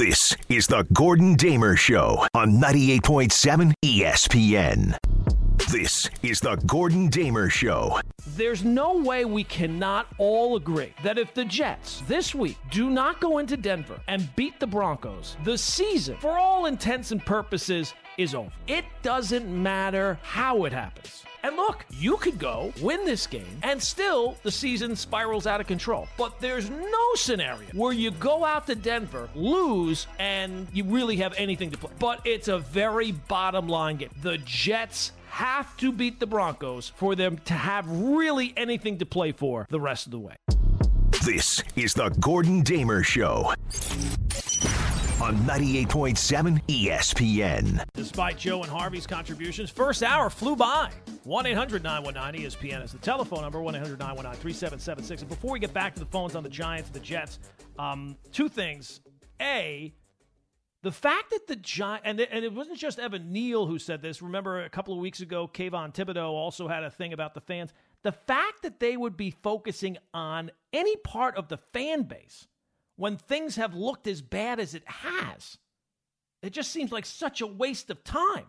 This is the Gordon Damer Show on 98.7 ESPN. This is the Gordon Damer Show. There's no way we cannot all agree that if the Jets this week do not go into Denver and beat the Broncos, the season, for all intents and purposes, is over. It doesn't matter how it happens. And look, you could go win this game and still the season spirals out of control. But there's no scenario where you go out to Denver, lose, and you really have anything to play. But it's a very bottom line game. The Jets have to beat the Broncos for them to have really anything to play for the rest of the way. This is the Gordon Damer Show on 98.7 ESPN. Despite Joe and Harvey's contributions, first hour flew by. 1 800 919 ESPN is the telephone number 1 800 919 3776. And before we get back to the phones on the Giants and the Jets, um, two things. A, the fact that the Giants, and, and it wasn't just Evan Neal who said this. Remember a couple of weeks ago, Kayvon Thibodeaux also had a thing about the fans. The fact that they would be focusing on any part of the fan base when things have looked as bad as it has. It just seems like such a waste of time.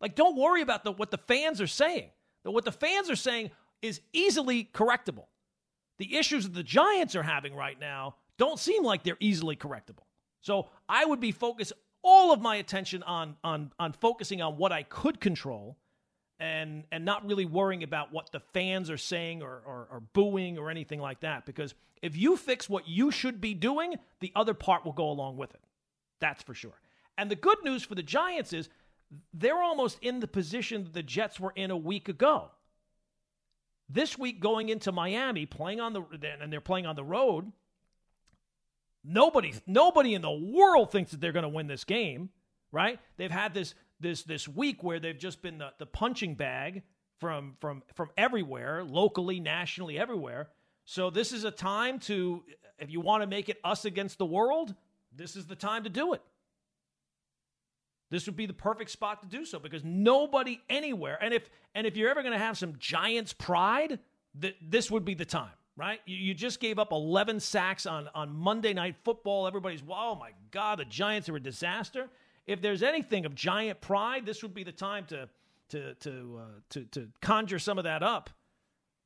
Like, don't worry about the, what the fans are saying. The, what the fans are saying is easily correctable. The issues that the Giants are having right now don't seem like they're easily correctable. So I would be focused all of my attention on on on focusing on what I could control and and not really worrying about what the fans are saying or, or, or, booing or anything like that. Because if you fix what you should be doing, the other part will go along with it. That's for sure. And the good news for the Giants is they're almost in the position that the Jets were in a week ago. This week, going into Miami, playing on the and they're playing on the road. Nobody, nobody in the world thinks that they're going to win this game, right? They've had this this this week where they've just been the, the punching bag from from from everywhere, locally, nationally, everywhere. So this is a time to if you want to make it us against the world, this is the time to do it. This would be the perfect spot to do so because nobody anywhere, and if and if you're ever going to have some Giants pride, th- this would be the time, right? You, you just gave up 11 sacks on on Monday Night Football. Everybody's, oh my God, the Giants are a disaster if there's anything of giant pride, this would be the time to to to uh, to to conjure some of that up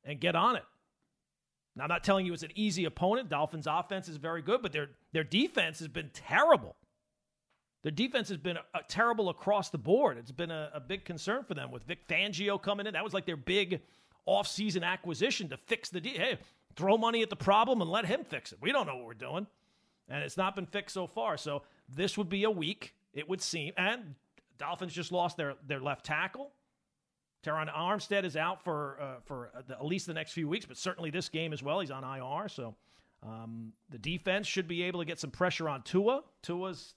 and get on it. Now, I'm not telling you it's an easy opponent. Dolphins' offense is very good, but their their defense has been terrible. Their defense has been uh, terrible across the board. It's been a, a, big concern for them with Vic Fangio coming in. That was like their big offseason acquisition to fix the de- hey, throw money at the problem and let him fix it. We don't know what we're doing, and it's not been fixed so far. So this would be a week it would seem. And Dolphins just lost their, their left tackle. Terron Armstead is out for uh, for the, at least the next few weeks, but certainly this game as well. He's on IR, so um, the defense should be able to get some pressure on Tua. Tua's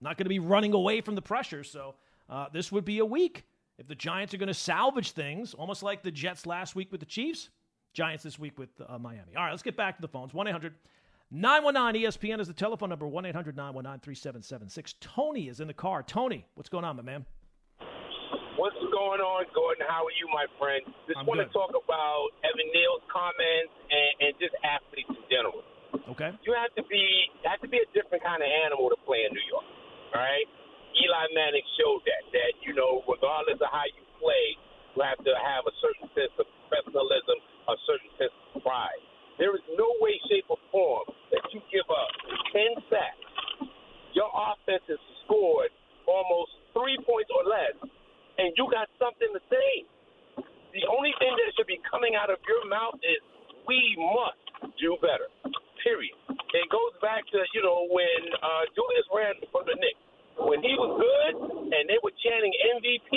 not going to be running away from the pressure, so uh, this would be a week if the Giants are going to salvage things, almost like the Jets last week with the Chiefs. Giants this week with uh, Miami. All right, let's get back to the phones. 1 800 919 ESPN is the telephone number 1 800 919 3776. Tony is in the car. Tony, what's going on, my man? What's going on, Gordon? How are you, my friend? Just want to talk about Evan Neal's comments and, and just athletes in general. Okay. You have to be have to be a different kind of animal to play in New York. All right. Eli Manning showed that that you know regardless of how you play, you have to have a certain sense of professionalism, a certain sense of pride. There is no way, shape, or form that you give up 10 sacks. Your offense has scored almost three points or less, and you got something to say. The only thing that should be coming out of your mouth is, we must do better, period. It goes back to, you know, when uh, Julius Randle for the Knicks. When he was good and they were chanting MVP,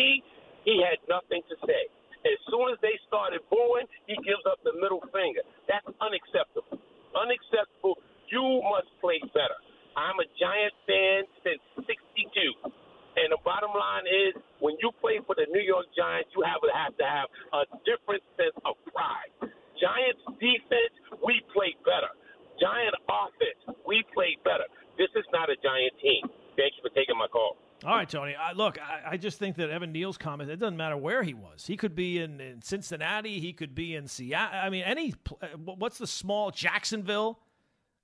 he had nothing to say. As soon as they started booing, he gives up the middle finger. That's unacceptable. Unacceptable. You must play better. I'm a Giant fan since 62. And the bottom line is, when you play for the New York Giants, you have to have to have a different sense of pride. Giants defense, we play better. Giant offense, we play better. This is not a Giant team. Thank you for taking my call. All right, Tony. I, look, I, I, just think that Evan Neal's comment, it doesn't matter where he was. He could be in, in Cincinnati. He could be in Seattle. I mean, any, uh, what's the small Jacksonville?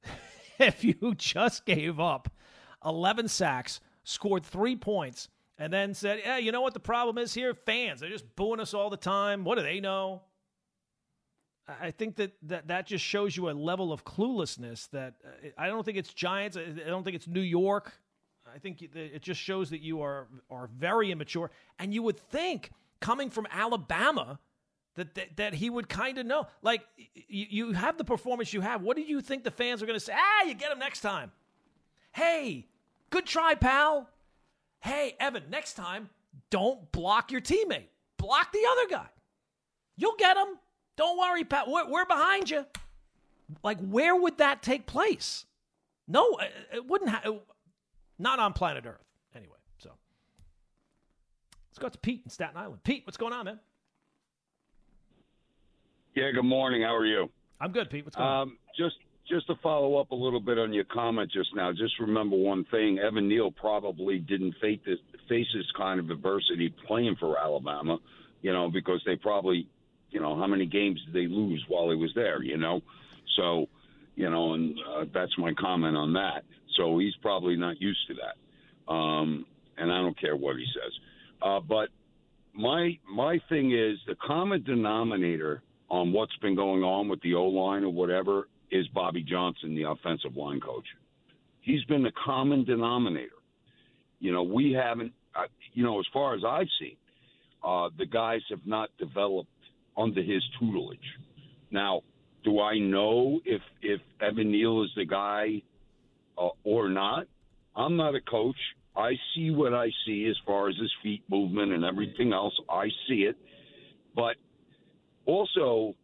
if you just gave up 11 sacks, scored three points, and then said, "Yeah, you know what the problem is here? Fans. They're just booing us all the time. What do they know?" I think that, that that just shows you a level of cluelessness that uh, I don't think it's Giants. I don't think it's New York. I think it just shows that you are are very immature. And you would think, coming from Alabama, that that, that he would kind of know. Like you, you have the performance you have. What do you think the fans are going to say? Ah, you get him next time. Hey, good try, pal. Hey, Evan, next time, don't block your teammate. Block the other guy. You'll get him. Don't worry, Pat. We're, we're behind you. Like, where would that take place? No, it wouldn't. Ha- not on planet Earth. Anyway, so let's go to Pete in Staten Island. Pete, what's going on, man? Yeah, good morning. How are you? I'm good, Pete. What's going um, on? Just just to follow up a little bit on your comment just now, just remember one thing: Evan Neal probably didn't face this, face this kind of adversity playing for Alabama, you know, because they probably you know, how many games did they lose while he was there? You know, so you know, and uh, that's my comment on that. So he's probably not used to that, um, and I don't care what he says. Uh, but my my thing is the common denominator on what's been going on with the O line or whatever is Bobby Johnson, the offensive line coach. He's been the common denominator. You know, we haven't. Uh, you know, as far as I've seen, uh, the guys have not developed under his tutelage. Now, do I know if if Evan Neal is the guy uh, or not? I'm not a coach. I see what I see as far as his feet movement and everything else. I see it, but also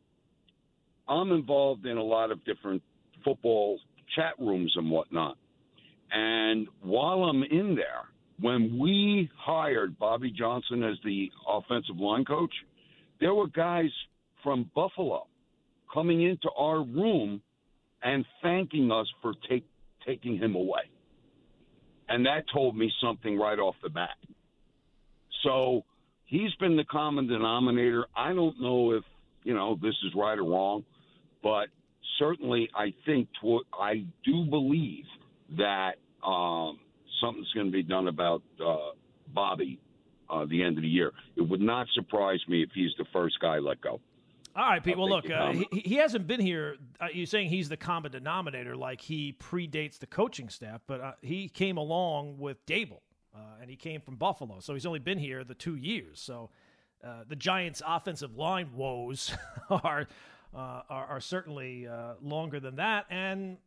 I'm involved in a lot of different football chat rooms and whatnot. And while I'm in there, when we hired Bobby Johnson as the offensive line coach, there were guys from Buffalo coming into our room and thanking us for take, taking him away. And that told me something right off the bat. So he's been the common denominator. I don't know if, you know, this is right or wrong, but certainly I think, tw- I do believe that um, something's going to be done about uh, Bobby uh, the end of the year. It would not surprise me if he's the first guy let go. All right, Pete. Well, look, uh, he, he, hasn't been here. Uh, you're saying he's the common denominator, like he predates the coaching staff, but uh, he came along with Daboll, uh, and he came from Buffalo, so he's only been here the two years. So uh, the Giants' offensive line woes are, uh, are, are certainly longer than that, and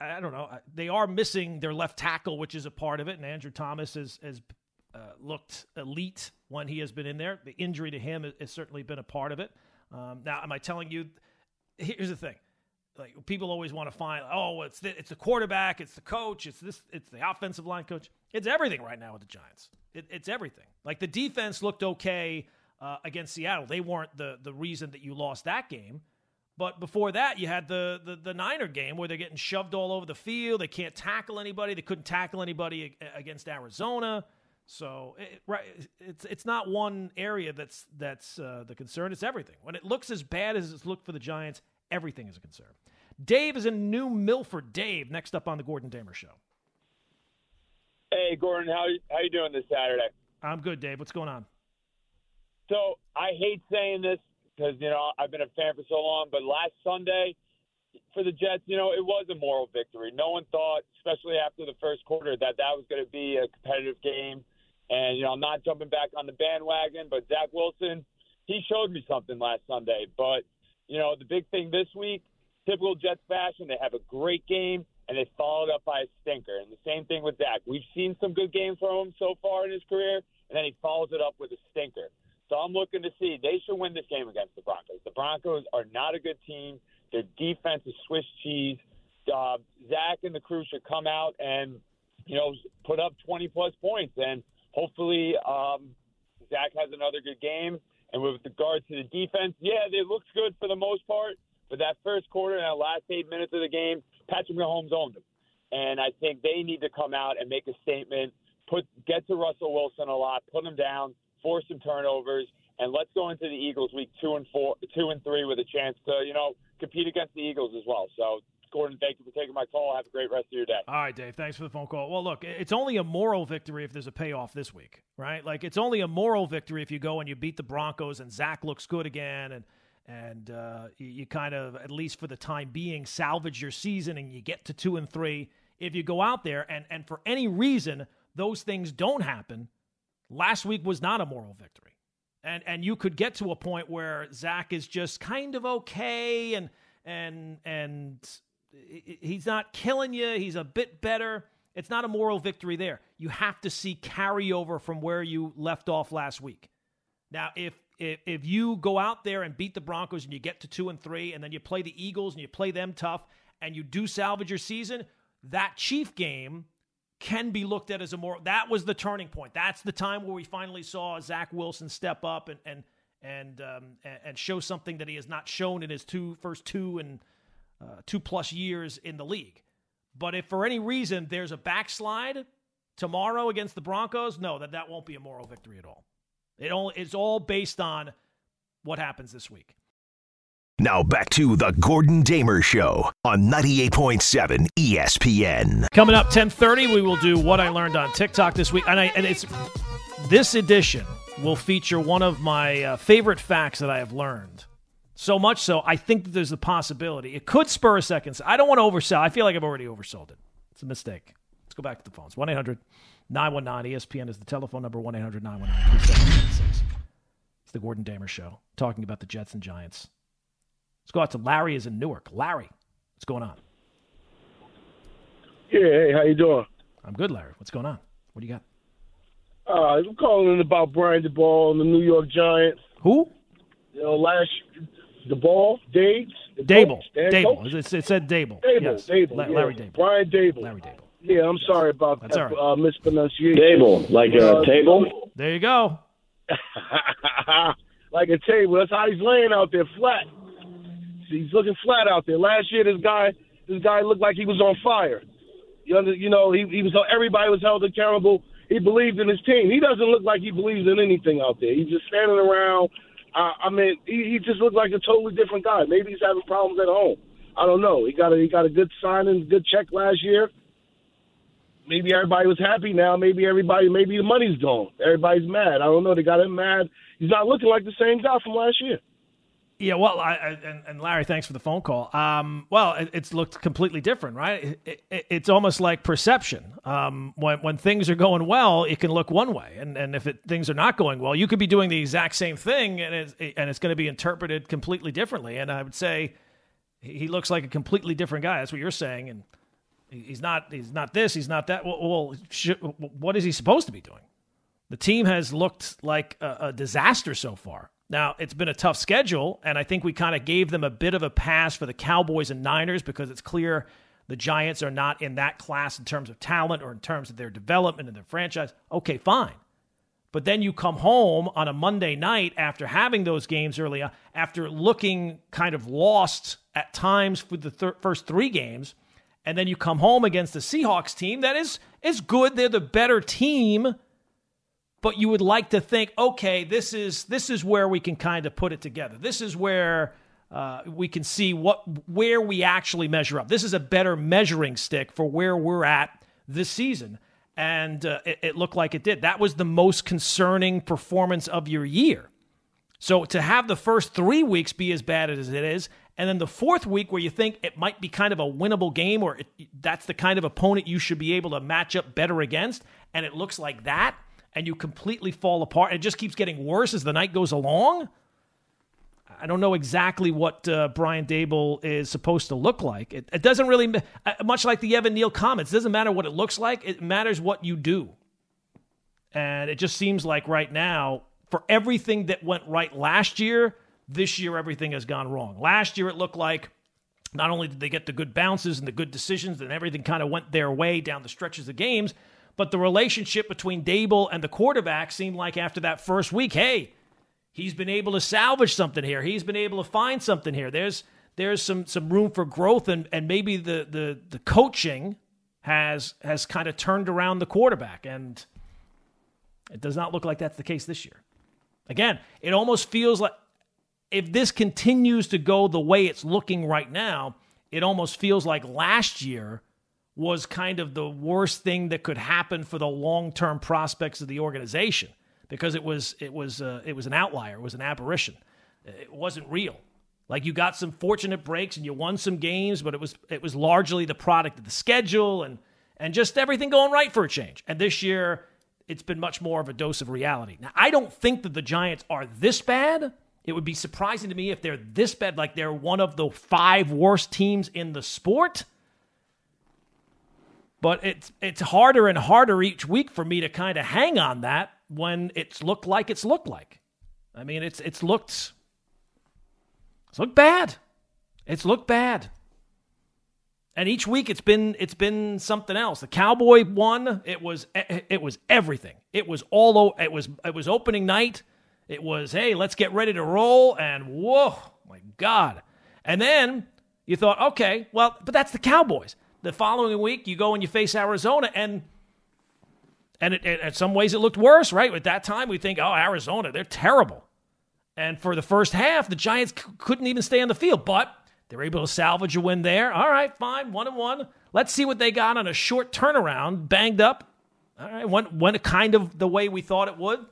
I, I, don't know. They are missing their left tackle, which is a part of it, and Andrew Thomas has has uh, looked elite when he has been in there. The injury to him has, certainly been a part of it. Um, now, am I telling you? Here's the thing: like people always want to find, oh, it's the, it's the quarterback, it's the coach, it's this, it's the offensive line coach. It's everything right now with the Giants. It, it's everything. Like the defense looked okay uh, against Seattle. They weren't the the reason that you lost that game. But before that, you had the, the, the Niner game where they're getting shoved all over the field. They can't tackle anybody. They couldn't tackle anybody against Arizona. So it, right, it's it's not one area that's that's uh, the concern. It's everything. When it looks as bad as it's looked for the Giants, everything is a concern. Dave is in New Milford. Dave, next up on the Gordon Damer Show. Hey, Gordon, how how you doing this Saturday? I'm good, Dave. What's going on? So I hate saying this because you know I've been a fan for so long, but last Sunday for the Jets, you know, it was a moral victory. No one thought, especially after the first quarter, that that was going to be a competitive game. And, you know, I'm not jumping back on the bandwagon, but Zach Wilson, he showed me something last Sunday. But, you know, the big thing this week, typical Jets fashion, they have a great game and they followed up by a stinker. And the same thing with Zach. We've seen some good games from him so far in his career, and then he follows it up with a stinker. So I'm looking to see they should win this game against the Broncos. The Broncos are not a good team. Their defense is Swiss cheese. Uh, Zach and the crew should come out and you know put up 20 plus points and hopefully um, Zach has another good game. And with regards to the defense, yeah, it looks good for the most part. But that first quarter and that last eight minutes of the game, Patrick Mahomes owned them. And I think they need to come out and make a statement, put get to Russell Wilson a lot, put him down, force some turnovers, and let's go into the Eagles week two and four, two and three with a chance to you know compete against the Eagles as well. So Gordon. Thank you for taking my call. Have a great rest of your day. All right, Dave. Thanks for the phone call. Well, look, it's only a moral victory if there's a payoff this week, right? Like it's only a moral victory if you go and you beat the Broncos and Zach looks good again and and uh, you, you kind of at least for the time being salvage your season and you get to two and three. If you go out there and and for any reason those things don't happen, last week was not a moral victory. And and you could get to a point where Zach is just kind of okay and and and he's not killing you. He's a bit better. It's not a moral victory there. You have to see carryover from where you left off last week. Now, if if if you go out there and beat the Broncos and you get to two and three, and then you play the Eagles and you play them tough, and you do salvage your season, that Chief game can be looked at as a moral. that was the turning point. That's the time where we finally saw Zach Wilson step up and and and um, and show something that he has not shown in his two first two and uh, two plus years in the league. But if for any reason there's a backslide tomorrow against the Broncos, no, that that won't be a moral victory at all. It all it's all based on what happens this week. Now back to the Gordon Damer Show on 98.7 ESPN. Coming up 10:30, we will do what I learned on TikTok this week, and I and it's this edition will feature one of my uh, favorite facts that I have learned. So much so, I think that there's a possibility it could spur a second. I don't want to oversell. I feel like I've already oversold it. It's a mistake. Let's go back to the phones. 1 800 919 ESPN is the telephone number 1 800 919 3776. It's the Gordon Damer Show, talking about the Jets and Giants. Let's go out to Larry is in Newark. Larry, what's going on? Yeah, hey, how you doing? I'm good, Larry. What's going on? What do you got? Uh, I'm calling in about Brian Daboll and the New York Giants. Who? You know, last Daboll, Dave, Daboll, Daboll. It, it said Daboll. Daboll, yes. Daboll, La- yeah. Larry Daboll. Brian Daboll. Larry Daboll. Yeah, I'm Yes. sorry about That's that all uh, mispronunciation. Table, like a Uh, table. There you go. like a table. That's how he's laying out there, flat. He's looking flat out there. Last year, this guy, this guy looked like he was on fire. You, under, you know, he, he was. Everybody was held accountable. He believed in his team. He doesn't look like he believes in anything out there. He's just standing around. Uh, I mean, he, he just looked like a totally different guy. Maybe he's having problems at home. I don't know. He got a he got a good signing, good check last year. Maybe everybody was happy now. Maybe everybody, maybe the money's gone. Everybody's mad. I don't know. They got him mad. He's not looking like the same guy from last year. Yeah, well, I, I, and, Larry, thanks for the phone call. Um, well, it, it's looked completely different, right? It, it, it's almost like perception. Um, when when things are going well, it can look one way, and and if things are not going well, you could be doing the exact same thing, and it's and it's going to be interpreted completely differently. And I would say he looks like a completely different guy. That's what you're saying, and he's not. He's not this. He's not that. Well, well sh- what is he supposed to be doing? The team has looked like a, a disaster so far. Now, it's been a tough schedule, and I think we kind of gave them a bit of a pass for the Cowboys and Niners because it's clear the Giants are not in that class in terms of talent or in terms of their development and their franchise. Okay, fine. But then you come home on a Monday night after having those games early on, after looking kind of lost at times for the thir- first three games, and then you come home against the Seahawks team that is is good. They're the better team but you would like to think, okay, this is this is where we can kind of put it together. This is where uh, we can see what where we actually measure up. This is a better measuring stick for where we're at this season, and uh, it, it looked like it did. That was the most concerning performance of your year. So to have the first three weeks be as bad as it is, and then the fourth week where you think it might be kind of a winnable game, or it, that's the kind of opponent you should be able to match up better against, and it looks like that and you completely fall apart. It just keeps getting worse as the night goes along. I don't know exactly what uh, Brian Daboll is supposed to look like. It, it doesn't really, uh, much like the Evan Neal comments, doesn't matter what it looks like. It matters what you do. And it just seems like right now, for everything that went right last year, this year everything has gone wrong. Last year it looked like not only did they get the good bounces and the good decisions, and everything kind of went their way down the stretches of games, but the relationship between Daboll and the quarterback seemed like after that first week, hey, he's been able to salvage something here. He's been able to find something here. There's there's some some room for growth and and maybe the the the coaching has has kind of turned around the quarterback and it does not look like that's the case this year. Again, it almost feels like if this continues to go the way it's looking right now, it almost feels like last year was kind of the worst thing that could happen for the long-term prospects of the organization because it was it was uh, it was an outlier, it was an aberration. It wasn't real. Like you got some fortunate breaks and you won some games, but it was it was largely the product of the schedule and and just everything going right for a change. And this year it's been much more of a dose of reality. Now, I don't think that the Giants are this bad. It would be surprising to me if they're this bad, like they're one of the five worst teams in the sport. But it's it's harder and harder each week for me to kind of hang on that when it's looked like it's looked like. I mean, it's it's looked it's looked bad. It's looked bad. And each week it's been it's been something else. The Cowboy won. It was it was everything. It was all it was it was opening night. It was hey, let's get ready to roll and whoa, my god. And then you thought, okay, well, but that's the Cowboys. The following week you go and you face Arizona and and it, it, in some ways it looked worse, right? At that time we think, oh, Arizona, they're terrible. And for the first half, the Giants c- couldn't even stay on the field, but they were able to salvage a win there. All right, fine, one and one. Let's see what they got on a short turnaround, banged up. All right, went went kind of the way we thought it would.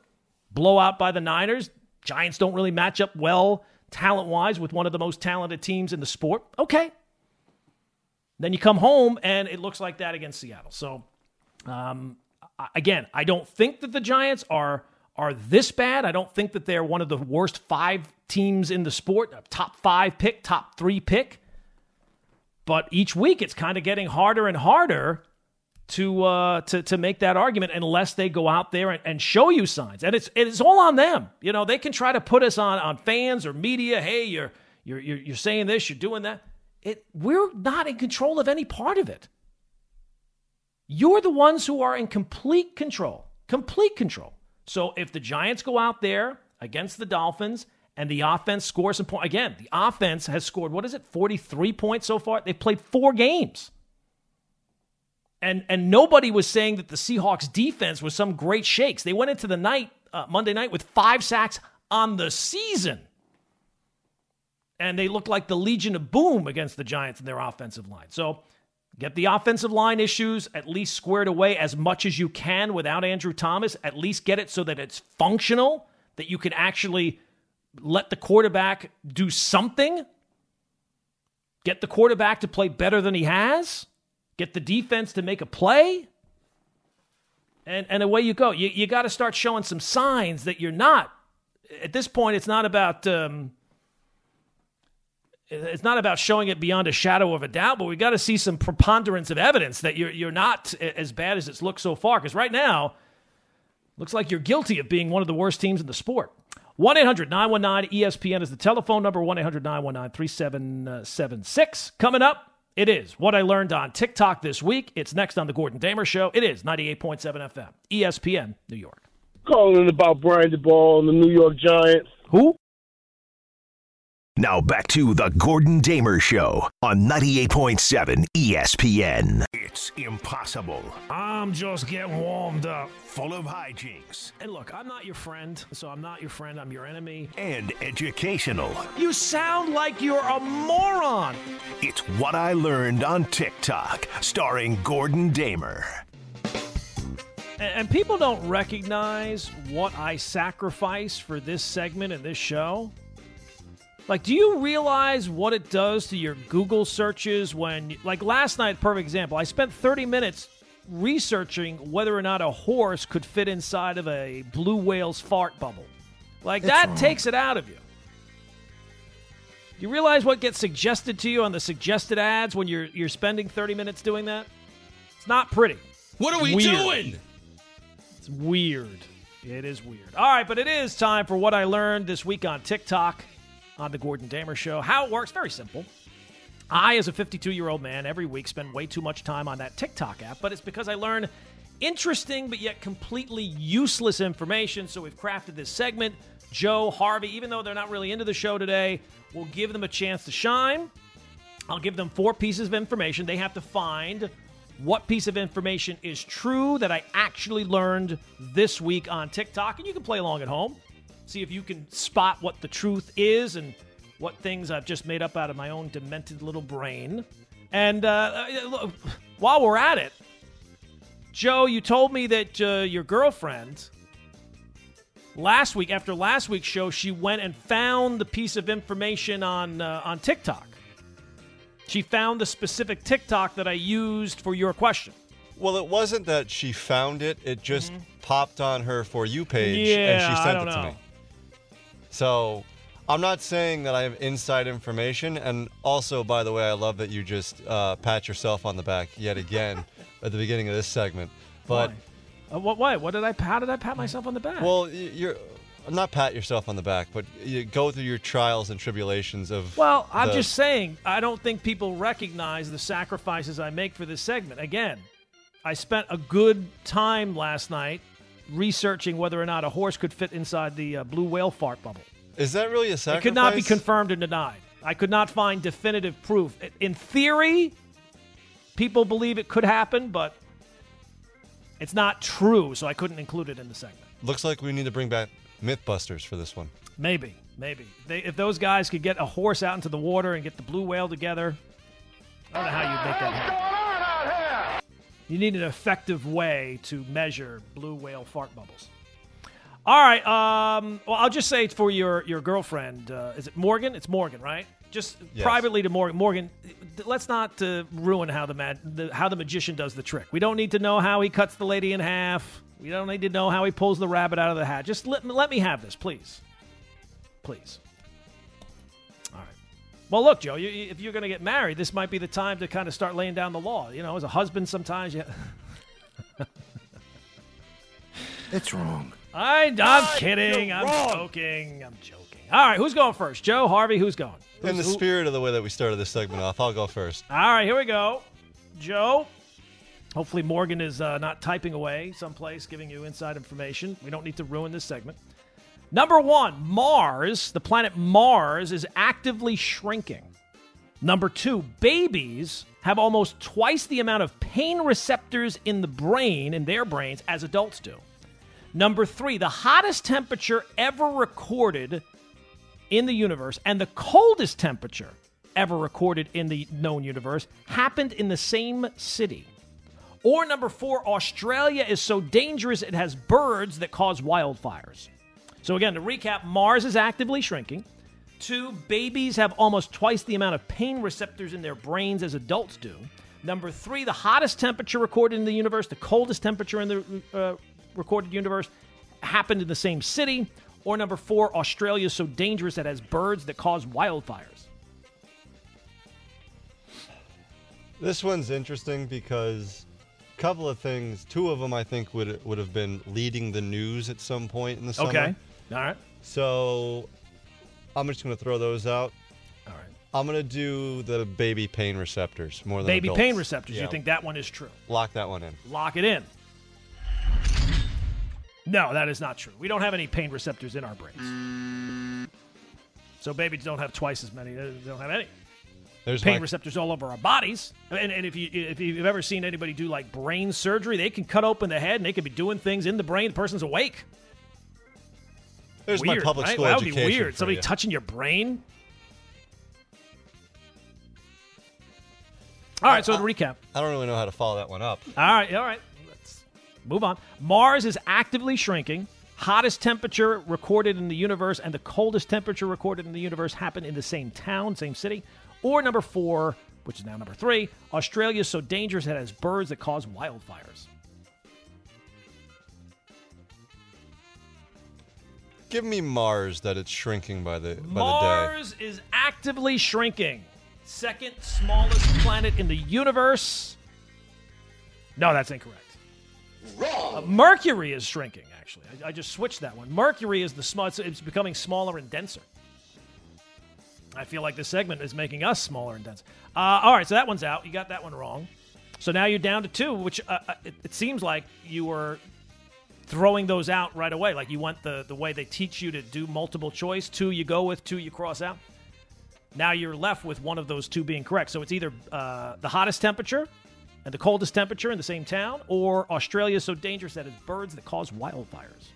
Blowout by the Niners. Giants don't really match up well talent wise with one of the most talented teams in the sport. Okay. Then you come home and it looks like that against Seattle. So, um, again, I don't think that the Giants are are this bad. I don't think that they're one of the worst five teams in the sport, top five pick, top three pick. But each week it's kind of getting harder and harder to uh, to to make that argument unless they go out there and, and show you signs. And it's it's all on them. You know, they can try to put us on on fans or media. Hey, you're you're you're, you're saying this, you're doing that. It we're not in control of any part of it. You're the ones who are in complete control. Complete control. So if the Giants go out there against the Dolphins and the offense scores some points, again, the offense has scored, what is it, 43 points so far? They've played four games. And, and nobody was saying that the Seahawks defense was some great shakes. They went into the night, uh, Monday night, with five sacks on the season. And they looked like the Legion of Boom against the Giants in their offensive line. So Get the offensive line issues at least squared away as much as you can without Andrew Thomas. At least get it so that it's functional, that you can actually let the quarterback do something. Get the quarterback to play better than he has. Get the defense to make a play. And, and away you go. You, you got to start showing some signs that you're not. At this point, it's not about. Um, it's not about showing it beyond a shadow of a doubt, but we got to see some preponderance of evidence that you're you're not eh, as bad as it's looked so far. Because right now, looks like you're guilty of being one of the worst teams in the sport. 1 800 919 ESPN is the telephone number 1 800 919 3776. Uh, Coming up, it is what I learned on TikTok this week. It's next on The Gordon Damer Show. It is 98.7 FM, ESPN, New York. Calling about Brian Daboll and the New York Giants. Who? Now back to the Gordon Damer Show on 98.7 ESPN. It's impossible. I'm just getting warmed up. Full of hijinks. And look, I'm not your friend, so I'm not your friend, I'm your enemy. And educational. You sound like you're a moron. It's what I learned on TikTok, starring Gordon Damer. And people don't recognize what I sacrifice for this segment and this show. Like, do you realize what it does to your Google searches when, like last night, perfect example, I spent 30 minutes researching whether or not a horse could fit inside of a blue whale's fart bubble. Like, that wrong. takes it out of you. Do you realize what gets suggested to you on the suggested ads when you're you're spending 30 minutes doing that? It's not pretty. What are we weird. doing? It's weird. It is weird. All right, but it is time for what I learned this week on TikTok on the Gordon Damer Show. How it works, very simple. I, as a 52 year old man, every week spend way too much time on that TikTok app, but it's because I learn interesting but yet completely useless information. So we've crafted this segment. Joe, Harvey, even though they're not really into the show today, we'll give them a chance to shine. I'll give them four pieces of information. They have to find what piece of information is true that I actually learned this week on TikTok. And you can play along at home see if you can spot what the truth is and what things I've just made up out of my own demented little brain. And uh, uh, while we're at it, Joe, you told me that uh, your girlfriend last week, after last week's show, she went and found the piece of information on uh, on TikTok. She found the specific TikTok that I used for your question. Well, it wasn't that she found it; it just popped on her for you page, and Yeah, she I sent it to me. So, I'm not saying that I have inside information, and also, by the way, I love that you just uh, pat yourself on the back yet again at the beginning of this segment. But Why? Uh, what? What? What did I? How did I pat myself on the back? well, you're not pat yourself on the back, but you go through your trials and tribulations of. Well, I'm the- just saying, I don't think people recognize the sacrifices I make for this segment. Again, I spent a good time last night researching whether or not a horse could fit inside the uh, blue whale fart bubble. Is that really a sacrifice? It could not be confirmed or denied. I could not find definitive proof. In theory, people believe it could happen, but it's not true, so I couldn't include it in the segment. Looks like we need to bring back MythBusters for this one. Maybe, maybe. They, if those guys could get a horse out into the water and get the blue whale together, I don't know how you'd make that happen. You need an effective way to measure blue whale fart bubbles. All right. Um, well, I'll just say it's for your your girlfriend, uh, is it Morgan? It's Morgan, right? Just Yes. privately to Morgan. Morgan, let's not uh, ruin how the, the how the magician does the trick. We don't need to know how he cuts the lady in half. We don't need to know how he pulls the rabbit out of the hat. Just let, let me have this, please. Please. All right. Well, look, Joe, you, you- if you're going to get married, this might be the time to kind of start laying down the law. You know, as a husband, sometimes you. It's wrong. I, I'm kidding. I'm joking. I'm joking. All right, who's going first? Joe, Harvey, who's going? In the who- spirit of the way that we started this segment off, I'll go first. All right, here we go. Joe. Hopefully, Morgan is uh, not typing away someplace, giving you inside information. We don't need to ruin this segment. Number one, Mars, the planet Mars, is actively shrinking. Number two, babies have almost twice the amount of pain receptors in the brain, in their brains, as adults do. Number three, the hottest temperature ever recorded in the universe and the coldest temperature ever recorded in the known universe happened in the same city. Or number four, Australia is so dangerous it has birds that cause wildfires. So, again, to recap, Mars is actively shrinking. Two, babies have almost twice the amount of pain receptors in their brains as adults do. Number three, the hottest temperature recorded in the universe, the coldest temperature in the uh, recorded universe happened in the same city. Or number four, Australia is so dangerous it has birds that cause wildfires. This one's interesting because a couple of things. Two of them I think would would have been leading the news at some point in the summer. Okay. All right. So I'm just going to throw those out. All right. I'm going to do the baby pain receptors more than Baby adults. pain receptors. Yeah. You think that one is true? Lock that one in. Lock it in. No, that is not true. We don't have any pain receptors in our brains. So babies don't have twice as many. They don't have any There's pain receptors all over our bodies. And, and if you if you've ever seen anybody do like brain surgery, they can cut open the head and they can be doing things in the brain. The person's awake. There's weird, my public right? school Well, that would be weird. Somebody you. touching your brain. All right. So to recap. I don't really know how to follow that one up. All right, all right. Let's move on. Mars is actively shrinking. Hottest temperature recorded in the universe and the coldest temperature recorded in the universe happened in the same town, same city. Or number four, which is now number three, Australia is so dangerous it has birds that cause wildfires. Give me Mars that it's shrinking by the by the day. Mars is actively shrinking. Second smallest planet in the universe. No, that's incorrect. Wrong. Mercury is shrinking, actually. I, I just switched that one. Mercury is the small, it's, it's becoming smaller and denser. I feel like this segment is making us smaller and denser. Uh, all right, so that one's out. You got that one wrong. So now you're down to two, which uh, uh, it, it seems like you were throwing those out right away. Like you went the, the way they teach you to do multiple choice. Two you go with, two you cross out. Now you're left with one of those two being correct. So it's either uh, the hottest temperature and the coldest temperature in the same town, or Australia is so dangerous that it's birds that cause wildfires.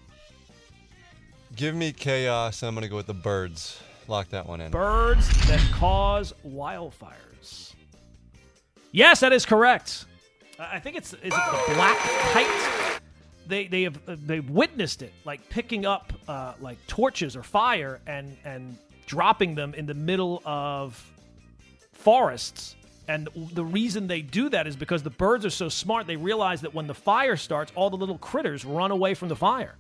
Give me chaos. I'm going to go with the birds. Lock that one in. Birds that cause wildfires. Yes, that is correct. I I think it's is it the black kite. They they have uh, they've witnessed it like picking up uh, like torches or fire and and dropping them in the middle of forests. And the reason they do that is because the birds are so smart. They realize that when the fire starts, all the little critters run away from the fire,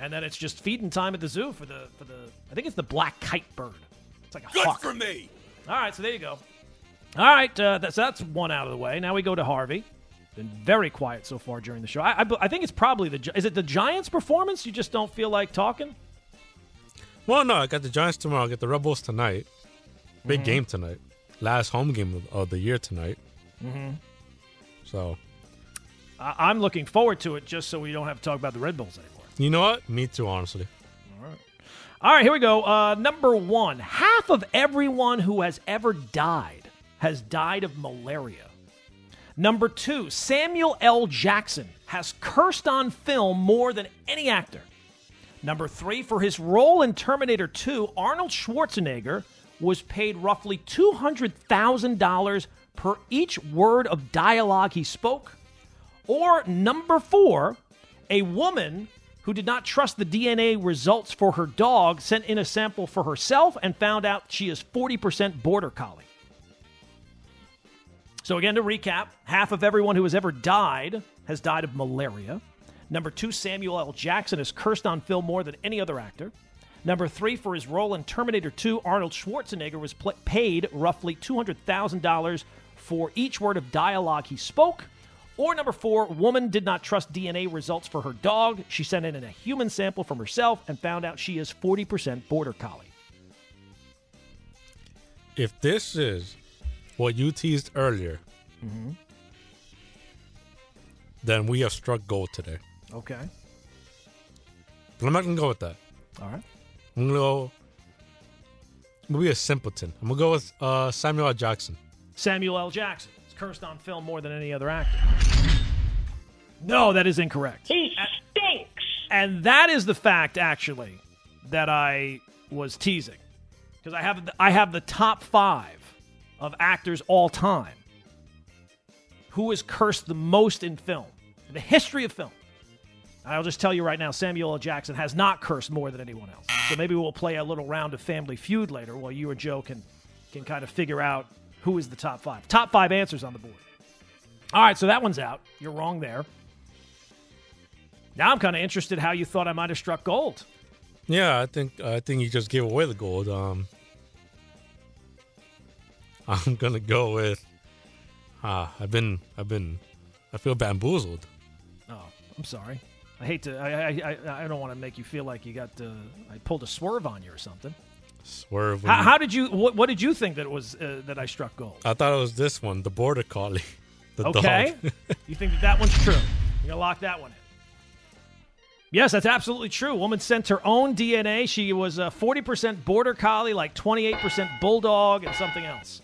and then it's just feeding time at the zoo for the for the. I think it's the black kite bird. It's like a Good hawk. for me. All right, so there you go. All right, uh, that's that's one out of the way. Now we go to Harvey. Been very quiet so far during the show. I, I, I think it's probably the is it the Giants' performance? You just don't feel like talking. Well, no, I got the Giants tomorrow. I got the Red Bulls tonight. Big Mhm. game tonight. Last home game of, the year tonight. Mm-hmm. So, I, I'm looking forward to it, just so we don't have to talk about the Red Bulls anymore. you know what? Me too, honestly. Alright. All right, here we go. Uh, number one: half of everyone who has ever died has died of malaria. Number two: Samuel L. Jackson has cursed on film more than any actor. Number three: for his role in Terminator 2, Arnold Schwarzenegger was paid roughly two hundred thousand dollars per each word of dialogue he spoke. Or number four, a woman who did not trust the DNA results for her dog sent in a sample for herself and found out she is 40% border collie. So, again, to recap, half of everyone who has ever died has died of malaria. Number two, Samuel L. Jackson has cursed on film more than any other actor. Number three, for his role in Terminator 2, Arnold Schwarzenegger was pl- paid roughly $200,000 for each word of dialogue he spoke. Or number four, woman did not trust DNA results for her dog. She sent in a human sample from herself and found out she is 40% border collie. If this is what you teased earlier, Mm-hmm. then we have struck gold today. Okay. But I'm not gonna go with that. All right. I'm gonna go. I'm gonna be a simpleton. I'm gonna go with uh, Samuel L. Jackson. Samuel L. Jackson is cursed on film more than any other actor. No, that is incorrect. He stinks. And that is the fact, actually, that I was teasing, because I have I have the top five of actors all time who is cursed the most in film, in the history of film. I'll just tell you right now, Samuel L. Jackson has not cursed more than anyone else. So maybe we'll play a little round of Family Feud later, while you and Joe can can kind of figure out who is the top five. Top five answers on the board. All right, so that one's out. You're wrong there. Now I'm kind of interested how you thought I might have struck gold. Yeah, I think I think you just gave away the gold. Um, I'm gonna go with. Ah, I've been, I've been, I feel bamboozled. Oh, I'm sorry. I hate to. I I, I, I don't want to make you feel like you got. Uh, I pulled a swerve on you or something. Swerve. How, how did you? What, what did you think that it was uh, that I struck gold? I thought it was this one, the border collie. The okay. dog. you think that that one's true? You're gonna lock that one in. Yes, that's absolutely true. Woman sent her own DNA. She was a 40% border collie, like 28% bulldog, and something else.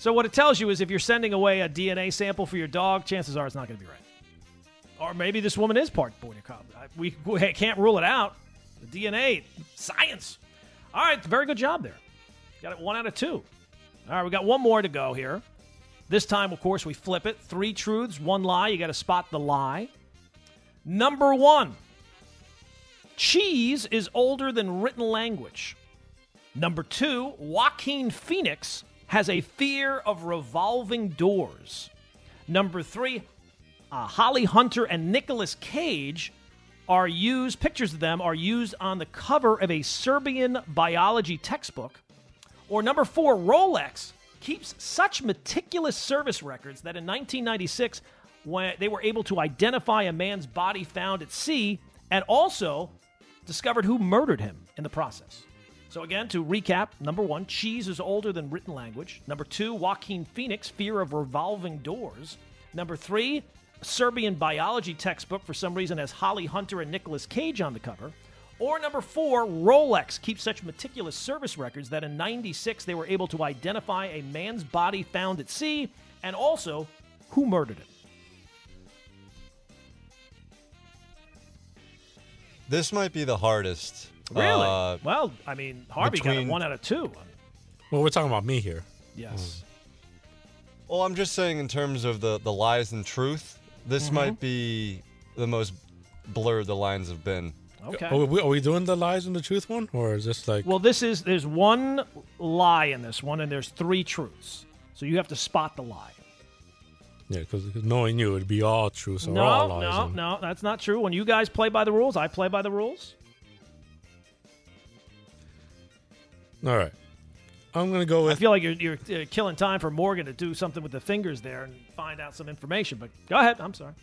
So what it tells you is if you're sending away a DNA sample for your dog, chances are it's not going to be right. Or maybe this woman is part border We, we can't rule it out. The DNA, science. All right, very good job there. Got it one out of two. All right, we got one more to go here. This time, of course, we flip it. Three truths, one lie. You got to spot the lie. Number one cheese is older than written language. Number two, Joaquin Phoenix has a fear of revolving doors. Number three, uh, Holly Hunter and Nicolas Cage are used, pictures of them are used on the cover of a Serbian biology textbook. Or number four, Rolex keeps such meticulous service records that in 1996, when they were able to identify a man's body found at sea and also discovered who murdered him in the process. So, again, to recap number one, cheese is older than written language. Number two, Joaquin Phoenix, fear of revolving doors. Number three, Serbian biology textbook for some reason has Holly Hunter and Nicolas Cage on the cover. Or number four, Rolex keeps such meticulous service records that in 96 they were able to identify a man's body found at sea and also who murdered him. This might be the hardest Really? Uh, well, I mean, Harvey got between- it one out of two. Well, we're talking about me here. Yes. Well, I'm just saying in terms of the, the lies and truth, this Mm-hmm. might be the most blurred the lines have been. Okay. Are we, are we doing the lies and the truth one, or is this like? Well, this is there's one lie in this one, and there's three truths. So you have to spot the lie. yeah, because knowing you, it'd be all truth or no, all lies. no, and- no, that's not true. When you guys play by the rules, I play by the rules. All right, I'm gonna go with. I feel like you're, you're uh, killing time for Morgan to do something with the fingers there and find out some information. But go ahead. I'm sorry.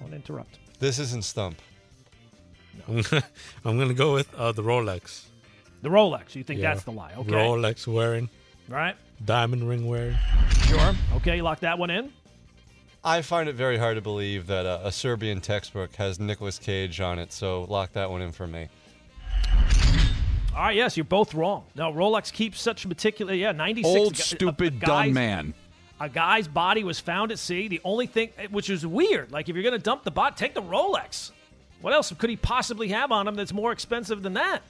Don't interrupt. This isn't Stump. No. I'm gonna go with uh, the Rolex. The Rolex. You think Yeah. that's the lie? Okay. Rolex wearing, All right. diamond ring wearing. Sure. Okay. Lock that one in. I find it very hard to believe that uh, a Serbian textbook has Nicolas Cage on it, so lock that one in for me. All right. Yes, you're both wrong. No, Rolex keeps such meticulous. Yeah, 96. Old, gu- a- a stupid, dumb man. A guy's body was found at sea. The only thing, eh, which is weird, like if you're going to dump the bot, take the Rolex. What else could he possibly have on him that's more expensive than that?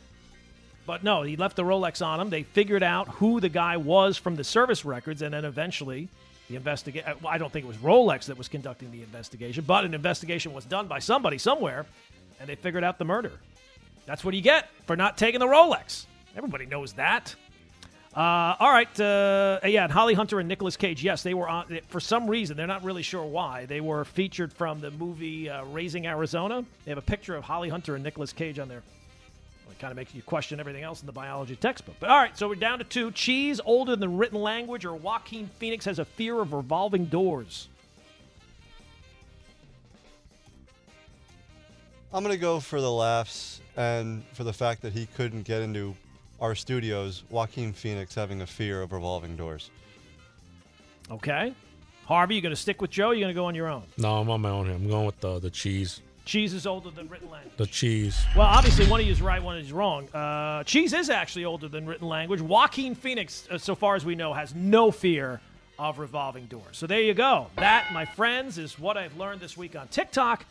But no, he left the Rolex on him. They figured out who the guy was from the service records, and then eventually the investigation. Eh, well, I don't think it was Rolex that was conducting the investigation, but an investigation was done by somebody somewhere, and they figured out the murder. That's what you get for not taking the Rolex. Everybody knows that. Uh, all right, uh, yeah, and Holly Hunter and Nicolas Cage. Yes, they were on. For some reason, they're not really sure why. They were featured from the movie uh, Raising Arizona. They have a picture of Holly Hunter and Nicolas Cage on there. Well, it kind of makes you question everything else in the biology textbook. But all right, so we're down to two. Cheese older than written language, or Joaquin Phoenix has a fear of revolving doors. I'm going to go for the laughs and for the fact that he couldn't get into our studios, Joaquin Phoenix having a fear of revolving doors. Okay, Harvey, you going to stick with Joe? You're going to go on your own. No, I'm on my own here. I'm going with the the cheese. Cheese is older than written language. The cheese. Well, obviously, one of you is right, one is wrong. Uh, cheese is actually older than written language. Joaquin Phoenix, uh, so far as we know, has no fear of revolving doors. So there you go. That, my friends, is what I've learned this week on TikTok.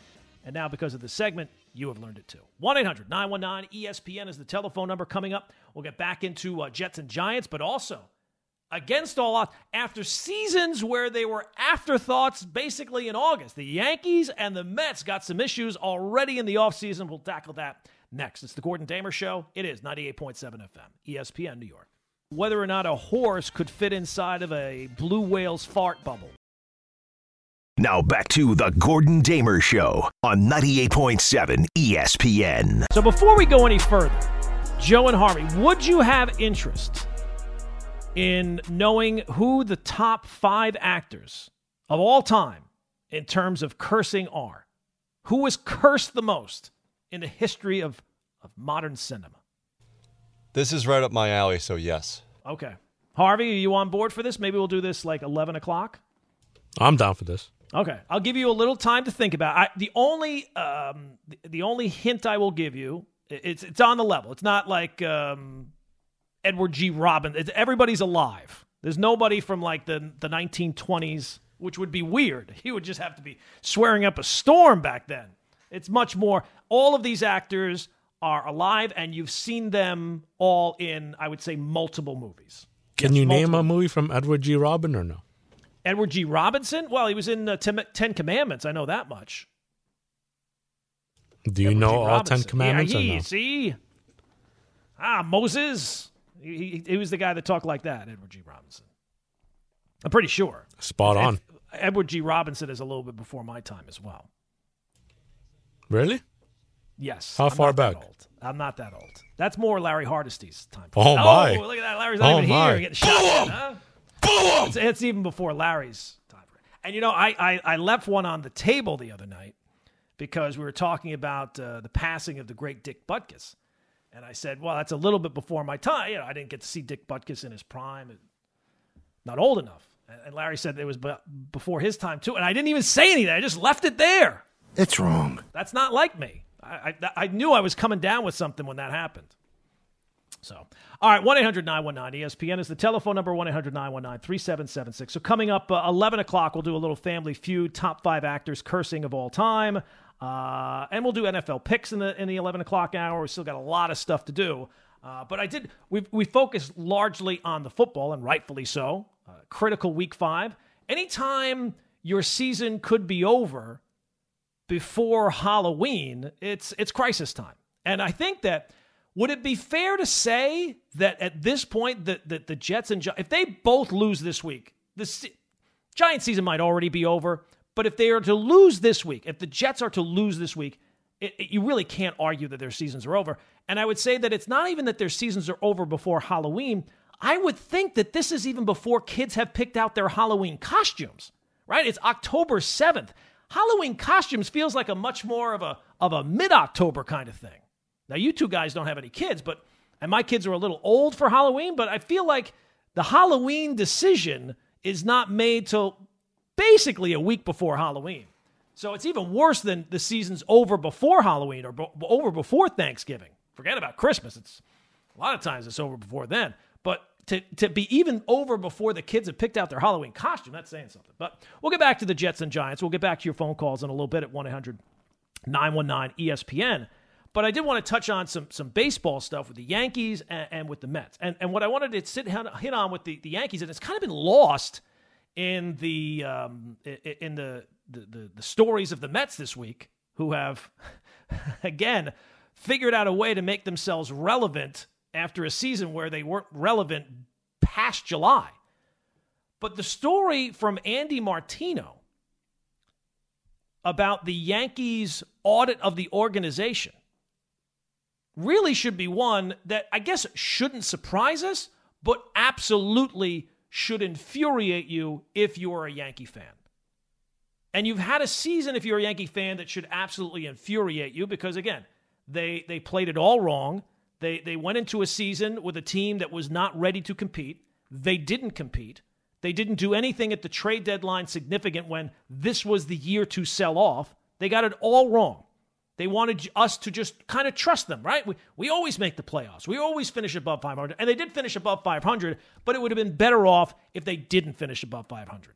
And now, because of the segment, you have learned it too. 1 800 919 ESPN is the telephone number coming up. We'll get back into uh, Jets and Giants, but also against all odds, after seasons where they were afterthoughts basically in August, the Yankees and the Mets got some issues already in the offseason. We'll tackle that next. It's the Gordon Damer Show. It is 98.7 FM, ESPN New York. Whether or not a horse could fit inside of a blue whale's fart bubble. Now back to the Gordon Damer Show on 98.7 ESPN. So before we go any further, Joe and Harvey, would you have interest in knowing who the top five actors of all time in terms of cursing are? Who was cursed the most in the history of, of modern cinema? This is right up my alley, so yes. Okay. Harvey, are you on board for this? Maybe we'll do this like 11 o'clock? I'm down for this. Okay, I'll give you a little time to think about. I, the only um, the, the only hint I will give you it's it's on the level. It's not like um, Edward G. Robin. It's, everybody's alive. There's nobody from like the the 1920s, which would be weird. He would just have to be swearing up a storm back then. It's much more. All of these actors are alive, and you've seen them all in, I would say, multiple movies. Can Yes, you name a movie from Edward G. Robin or no? Edward G. Robinson? Well, he was in uh, Ten, Commandments. I know that much. Do you Edward know G. all Robinson. Ten Commandments Yeah, or he, no? See? Ah, Moses. He, he, he was the guy that talked like that, Edward G. Robinson. I'm pretty sure. Spot on. Ed- Edward G. Robinson is a little bit before my time as well. Really? Yes. How I'm far back? old. I'm not that old. That's more Larry Hardesty's time. Oh, my. look at that. Larry's not Oh, even my. here. Getting shot at, huh? It's, it's even before Larry's time. And you know, I, I, I left one on the table the other night because we were talking about uh, the passing of the great Dick Butkus. And I said, well, that's a little bit before my time. You know, I didn't get to see Dick Butkus in his prime. Not old enough. And- And Larry said it was be- before his time, too. And I didn't even say anything. I just left it there. It's wrong. That's not like me. I, I, I knew I was coming down with something when that happened. So, all right, 1 800 919 ESPN is the telephone number 1 800 919 3776. So, coming up uh, 11 o'clock, we'll do a little family feud top five actors cursing of all time. Uh, and we'll do NFL picks in the in the 11 o'clock hour. We still got a lot of stuff to do. Uh, but I did. We we focused largely on the football, and rightfully so. Uh, critical week five. Anytime your season could be over before Halloween, it's it's crisis time. And I think that would it be fair to say that at this point that the, the Jets and if they both lose this week, the Giant season might already be over. But if they are to lose this week, if the Jets are to lose this week, it, it, you really can't argue that their seasons are over. And I would say that it's not even that their seasons are over before Halloween. I would think that this is even before kids have picked out their Halloween costumes, right? It's October 7th. Halloween costumes feels like a much more of a of a mid-October kind of thing. Now you two guys don't have any kids, but and my kids are a little old for Halloween, but I feel like the Halloween decision is not made till basically a week before Halloween. So it's even worse than the season's over before Halloween or b- over before Thanksgiving. Forget about Christmas. It's a lot of times it's over before then. But to, to be even over before the kids have picked out their Halloween costume, that's saying something. But we'll get back to the Jets and Giants. We'll get back to your phone calls in a little bit at 1 800 919 ESPN. But I did want to touch on some some baseball stuff with the Yankees and, and with the Mets. And, and what I wanted to sit hit on with the, the Yankees, and it's kind of been lost in the um, in the, the, the the stories of the Mets this week, who have again figured out a way to make themselves relevant after a season where they weren't relevant past July. But the story from Andy Martino about the Yankees' audit of the organization really should be one that I guess shouldn't surprise us, but absolutely should infuriate you if you're a Yankee fan. And you've had a season if you're a Yankee fan that should absolutely infuriate you because again, they they played it all wrong. They they went into a season with a team that was not ready to compete. They didn't compete. They didn't do anything at the trade deadline significant when this was the year to sell off. They got it all wrong. They wanted us to just kind of trust them, right? We, we always make the playoffs. We always finish above 500. And they did finish above 500, but it would have been better off if they didn't finish above 500.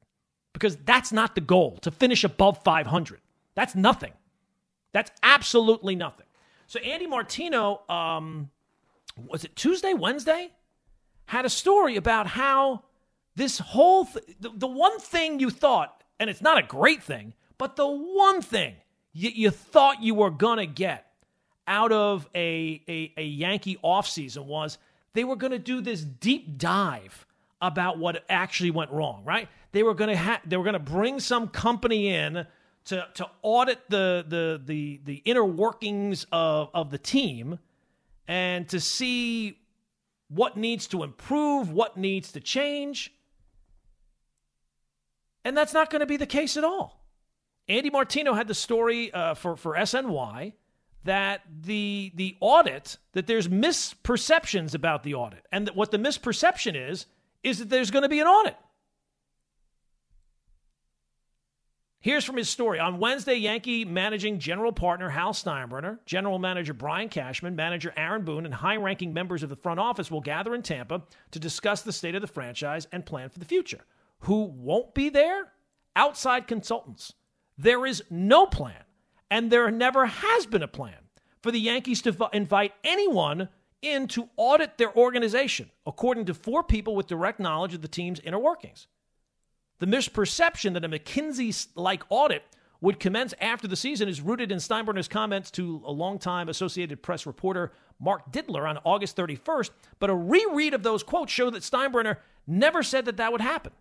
Because that's not the goal, to finish above 500. That's nothing. That's absolutely nothing. So Andy Martino, um, was it Tuesday, Wednesday? Had a story about how this whole th- the, the one thing you thought, and it's not a great thing, but the one thing you, you thought you were going to get out of a, a, a Yankee offseason was they were going to do this deep dive about what actually went wrong, right? They were going to ha- they were going to bring some company in to to audit the the the the inner workings of of the team and to see what needs to improve, what needs to change. And that's not going to be the case at all. Andy Martino had the story uh, for for SNY that the the audit that there's misperceptions about the audit, and that what the misperception is is that there's going to be an audit. Here's from his story. On Wednesday, Yankee managing general partner Hal Steinbrenner, general manager Brian Cashman, manager Aaron Boone, and high ranking members of the front office will gather in Tampa to discuss the state of the franchise and plan for the future. Who won't be there? Outside consultants. There is no plan, and there never has been a plan for the Yankees to invite anyone in to audit their organization, according to four people with direct knowledge of the team's inner workings. The misperception that a McKinsey like audit would commence after the season is rooted in Steinbrenner's comments to a longtime Associated Press reporter Mark Dittler on August 31st, but a reread of those quotes show that Steinbrenner never said that that would happen.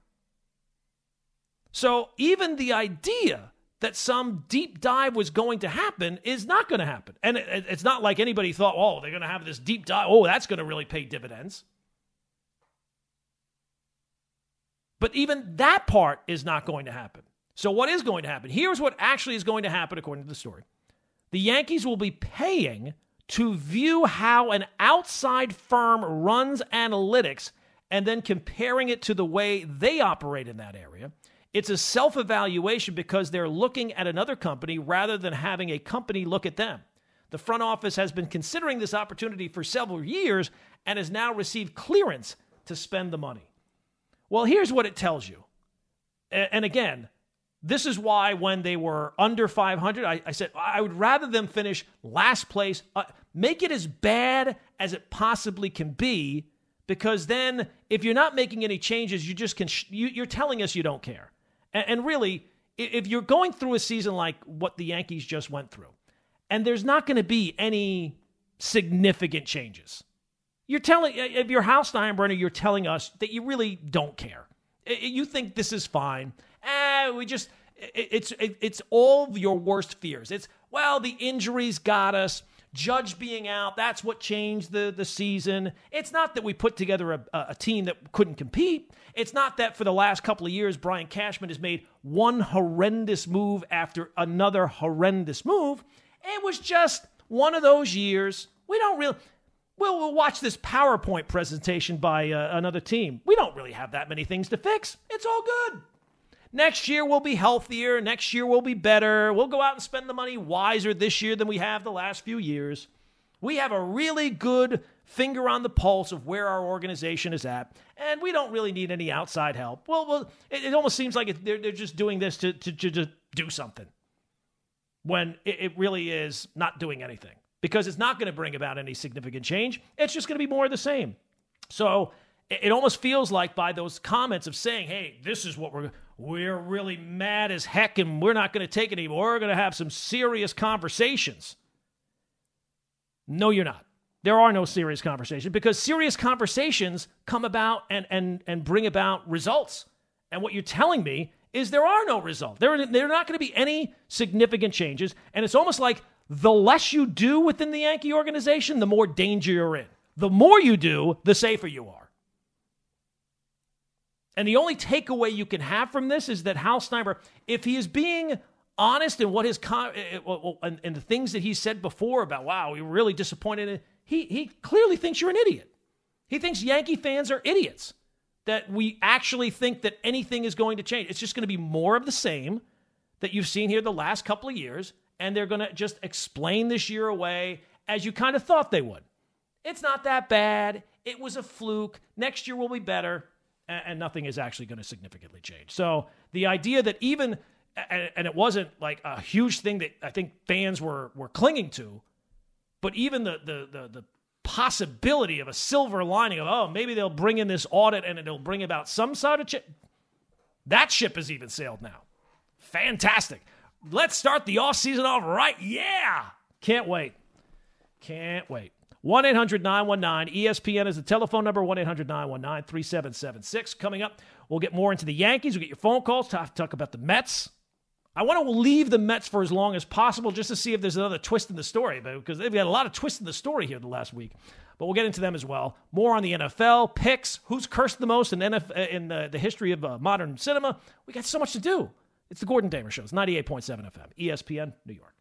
So even the idea that some deep dive was going to happen is not going to happen. And it, it's not like anybody thought, oh, they're going to have this deep dive. Oh, that's going to really pay dividends. But even that part is not going to happen. So, what is going to happen? Here's what actually is going to happen according to the story the Yankees will be paying to view how an outside firm runs analytics and then comparing it to the way they operate in that area. It's a self evaluation because they're looking at another company rather than having a company look at them. The front office has been considering this opportunity for several years and has now received clearance to spend the money. Well, here's what it tells you. And again, This is why when they were under 500, I, I said I would rather them finish last place, uh, make it as bad as it possibly can be, because then if you're not making any changes, you just can. Sh- you, are telling us you don't care, and, and really, if you're going through a season like what the Yankees just went through, and there's not going to be any significant changes, you're telling if you're Hal Steinbrenner, you're telling us that you really don't care. You think this is fine eh, we just it's it's all your worst fears. It's well, the injuries got us. Judge being out, that's what changed the, the season. It's not that we put together a, a team that couldn't compete. It's not that for the last couple of years, Brian Cashman has made one horrendous move after another horrendous move. It was just one of those years. We don't really. We'll, we'll watch this PowerPoint presentation by uh, another team. We don't really have that many things to fix. It's all good. Next year we'll be healthier. Next year we'll be better. We'll go out and spend the money wiser this year than we have the last few years. We have a really good finger on the pulse of where our organization is at, and we don't really need any outside help. Well, well it, it almost seems like it, they're, they're just doing this to, to, to, to do something when it, it really is not doing anything because it's not going to bring about any significant change. It's just going to be more of the same. So it almost feels like by those comments of saying, "Hey, this is what we're we're really mad as heck and we're not going to take it anymore. We're going to have some serious conversations." No, you're not. There are no serious conversations because serious conversations come about and and and bring about results. And what you're telling me is there are no results. There there are not going to be any significant changes, and it's almost like the less you do within the Yankee organization, the more danger you're in. The more you do, the safer you are. And the only takeaway you can have from this is that Hal Snyder, if he is being honest in what his eh, eh, and, and the things that he said before about wow, we were really disappointed. He he clearly thinks you're an idiot. He thinks Yankee fans are idiots. That we actually think that anything is going to change. It's just going to be more of the same that you've seen here the last couple of years, and they're going to just explain this year away as you kind of thought they would. It's not that bad. It was a fluke. Next year will be better and, nothing is actually going to significantly change. So the idea that even and, it wasn't like a huge thing that I think fans were were clinging to, but even the the the, the possibility of a silver lining of oh maybe they'll bring in this audit and it'll bring about some sort of ch- that ship has even sailed now. Fantastic. Let's start the off season off right. Yeah. Can't wait. Can't wait. 1 800 919 ESPN is the telephone number 1 800 919 3776. Coming up, we'll get more into the Yankees. We'll get your phone calls, talk, talk about the Mets. I want to leave the Mets for as long as possible just to see if there's another twist in the story, because they've got a lot of twists in the story here the last week. But we'll get into them as well. More on the NFL, picks, who's cursed the most in, NFL, in the, the history of uh, modern cinema. We got so much to do. It's the Gordon Damer Show. It's 98.7 FM, ESPN, New York.